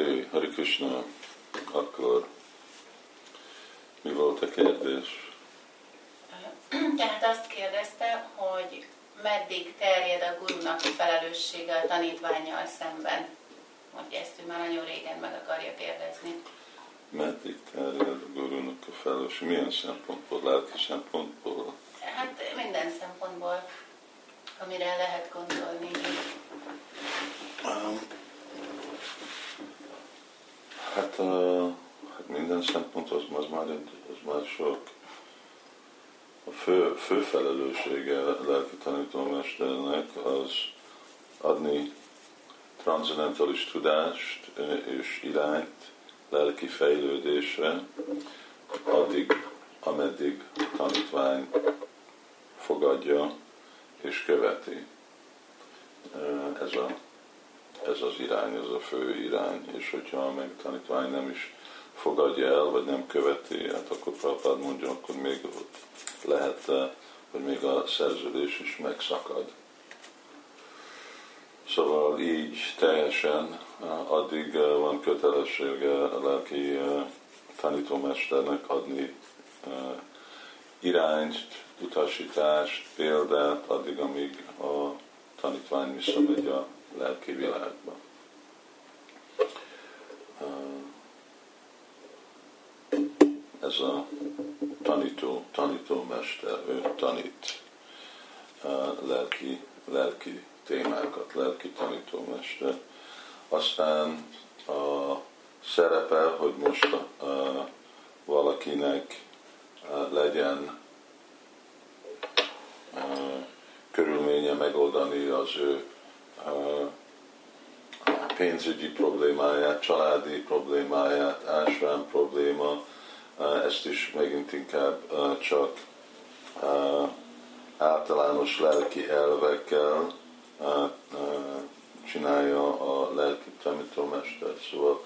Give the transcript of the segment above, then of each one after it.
okay, Hari Krishna, akkor mi volt a kérdés? Tehát azt kérdezte, hogy meddig terjed a gurunak a felelőssége a tanítványjal szemben? Mondja ezt ő már nagyon régen meg akarja kérdezni. Meddig terjed a gurunak a felelősség? Milyen szempontból? Lelki szempontból? Hát minden szempontból, amire lehet gondolni. Um, hát, hát minden szempont az, az, már, az már sok. A fő, fő felelőssége a lelki tanítómesternek az adni transzendentális tudást és irányt lelki fejlődésre, addig, ameddig tanítvány fogadja és követi. Ez, a, ez az irány, ez a fő irány, és hogyha meg tanítvány nem is fogadja el, vagy nem követi, hát akkor Prabhupád mondja, akkor még lehet, hogy még a szerződés is megszakad. Szóval így teljesen addig van kötelessége a lelki tanítómesternek adni irányt, utasítást, példát, addig, amíg a tanítvány visszamegy a lelki világba. Ez a tanító, tanítómester, ő tanít lelki, lelki témákat, lelki tanítómester. Aztán a szerepe, hogy most a, valakinek legyen körülménye megoldani az ő pénzügyi problémáját, családi problémáját, ásván probléma, ezt is megint inkább csak általános lelki elvekkel csinálja a lelki tanítómester. Szóval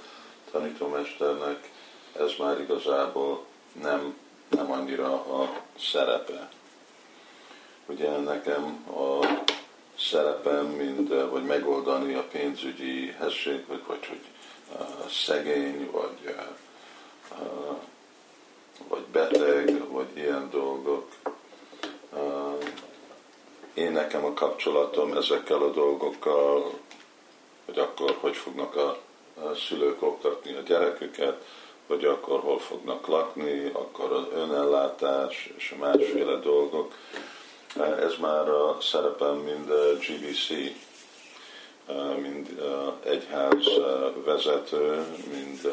tanítómesternek ez már igazából nem, nem annyira a szerepe. Ugye nekem a szerepem, mind, vagy megoldani a pénzügyi hesség, vagy, vagy hogy uh, szegény, vagy, uh, vagy beteg, vagy ilyen dolgok. Én nekem a kapcsolatom ezekkel a dolgokkal, hogy akkor hogy fognak a, szülők oktatni a gyereküket, hogy akkor hol fognak lakni, akkor az önellátás és a másféle dolgok. Ez már a szerepem, mind a GBC, mind egyház vezető, mind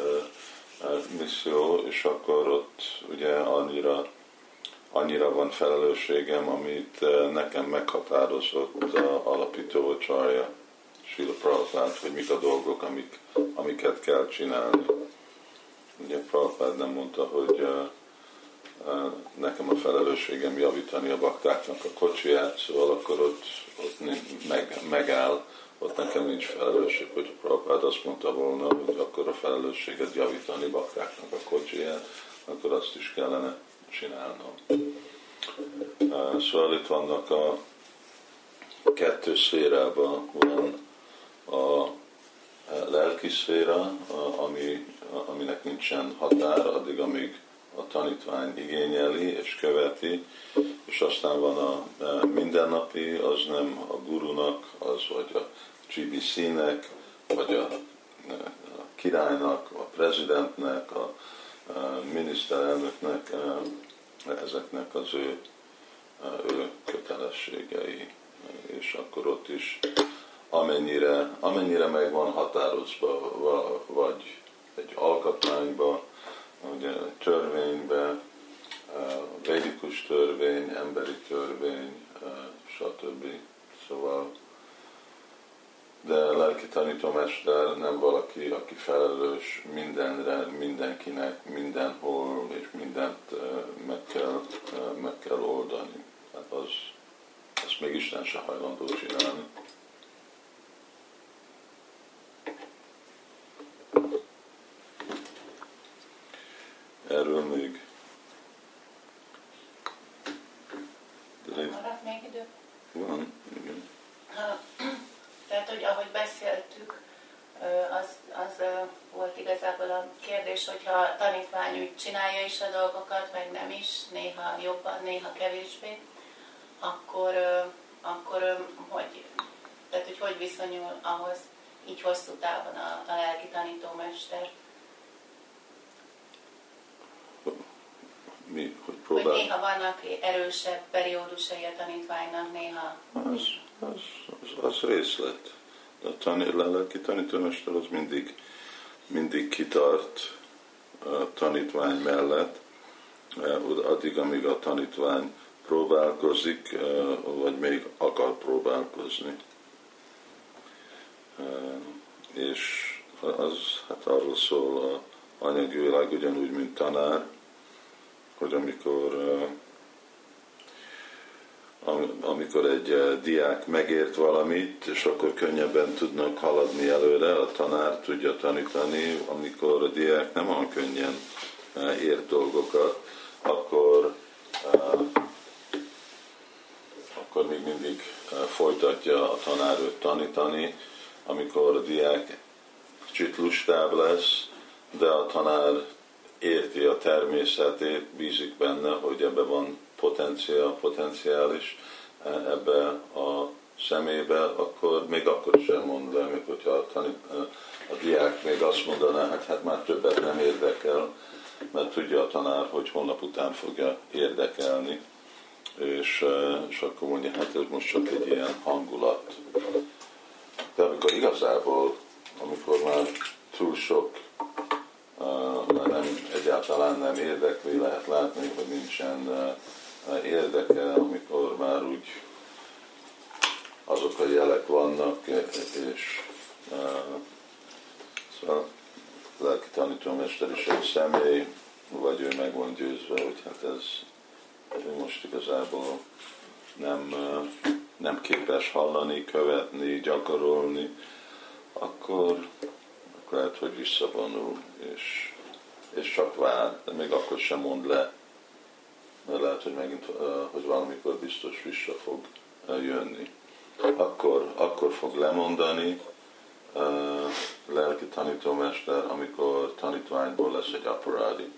misszió, és akkor ott ugye annyira annyira van felelősségem, amit eh, nekem meghatározott a alapító csarja, Sila Prabhupád, hogy mik a dolgok, amik, amiket kell csinálni. Ugye Prabhupád nem mondta, hogy nekem a felelősségem javítani a baktáknak a kocsiját, szóval akkor ott, ott meg, megáll, ott nekem nincs felelősség, hogy a Prabhupád azt mondta volna, hogy akkor a felelősséget javítani baktáknak a kocsiját, akkor azt is kellene csinálnom. Szóval itt vannak a kettő szférában van a lelki szféra, ami, aminek nincsen határ, addig, amíg a tanítvány igényeli és követi, és aztán van a mindennapi, az nem a gurunak, az vagy a GBC-nek, vagy a, királynak, a prezidentnek, a miniszterelnöknek, ezeknek az ő, ő kötelességei, és akkor ott is amennyire, amennyire meg van határozva, vagy egy alkotmányba, ugye törvénybe, védikus törvény, emberi törvény, stb. Szóval de lelki tanítómester nem valaki, aki felelős mindenre, mindenkinek, mindenhol, és mindent meg kell, meg kell oldani. Hát az, azt még Isten se hajlandó csinálni. Erről még Maradt még idő? Van, igen. Tehát, hogy ahogy beszéltük, az, az volt igazából a kérdés, hogyha a tanítvány úgy csinálja is a dolgokat, meg nem is, néha jobban, néha kevésbé, akkor, akkor hogy, tehát, hogy hogy viszonyul ahhoz így hosszú távon a, a lelki tanítómester. Mi, hogy próbál? Hogy néha vannak erősebb periódusai a tanítványnak, néha... Az, az, az, az részlet. De a tanít, lelki tanítómester az mindig, mindig kitart a tanítvány mellett, addig, amíg a tanítvány próbálkozik, vagy még akar próbálkozni. És az hát arról szól a anyagi világ ugyanúgy, mint tanár, hogy amikor amikor egy diák megért valamit, és akkor könnyebben tudnak haladni előre, a tanár tudja tanítani, amikor a diák nem olyan könnyen ért dolgokat, akkor akkor még mindig folytatja a tanár őt tanítani, amikor a diák kicsit lustább lesz, de a tanár érti a természetét, bízik benne, hogy ebbe van potenciál, potenciális ebbe a szemébe, akkor még akkor sem mond le, még hogyha a, tanít, a diák még azt mondaná, hát, hát már többet nem érdekel, mert tudja a tanár, hogy holnap után fogja érdekelni, és, és akkor mondja, hát ez most csak egy ilyen hangulat. De amikor igazából, amikor már túl sok, uh, nem, egyáltalán nem érdekli, lehet látni, hogy nincsen uh, érdeke, amikor már úgy azok a jelek vannak, és uh, szóval lelki tanítómester is egy személy, vagy ő meg van győzve, hogy hát ez most igazából nem, nem képes hallani, követni, gyakorolni, akkor, akkor lehet, hogy visszavonul, és, és csak vár, de még akkor sem mond le, mert lehet, hogy megint, hogy valamikor biztos vissza fog jönni. Akkor, akkor fog lemondani, lelki tanítómester, amikor tanítványból lesz egy aparádi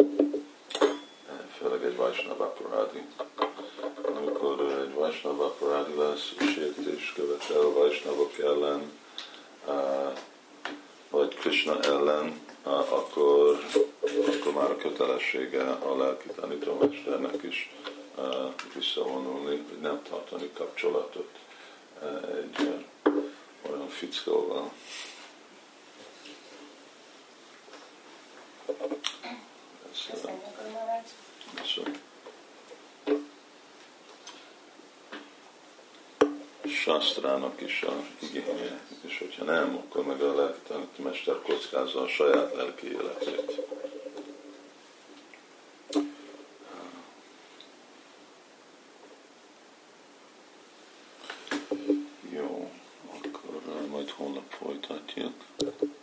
főleg egy Vaisnava Aparádi. Amikor egy Vaisnava Aparádi lesz, sértés követel a Vaisnavok ellen, vagy Krishna ellen, akkor, akkor már a kötelessége a lelki tanítómesternek is visszavonulni, hogy nem tartani kapcsolatot egy olyan fickóval. Köszönjük, So. Sásztrának is a igénye, és hogyha nem, akkor meg a lelki mester kockázza a saját lelki életét.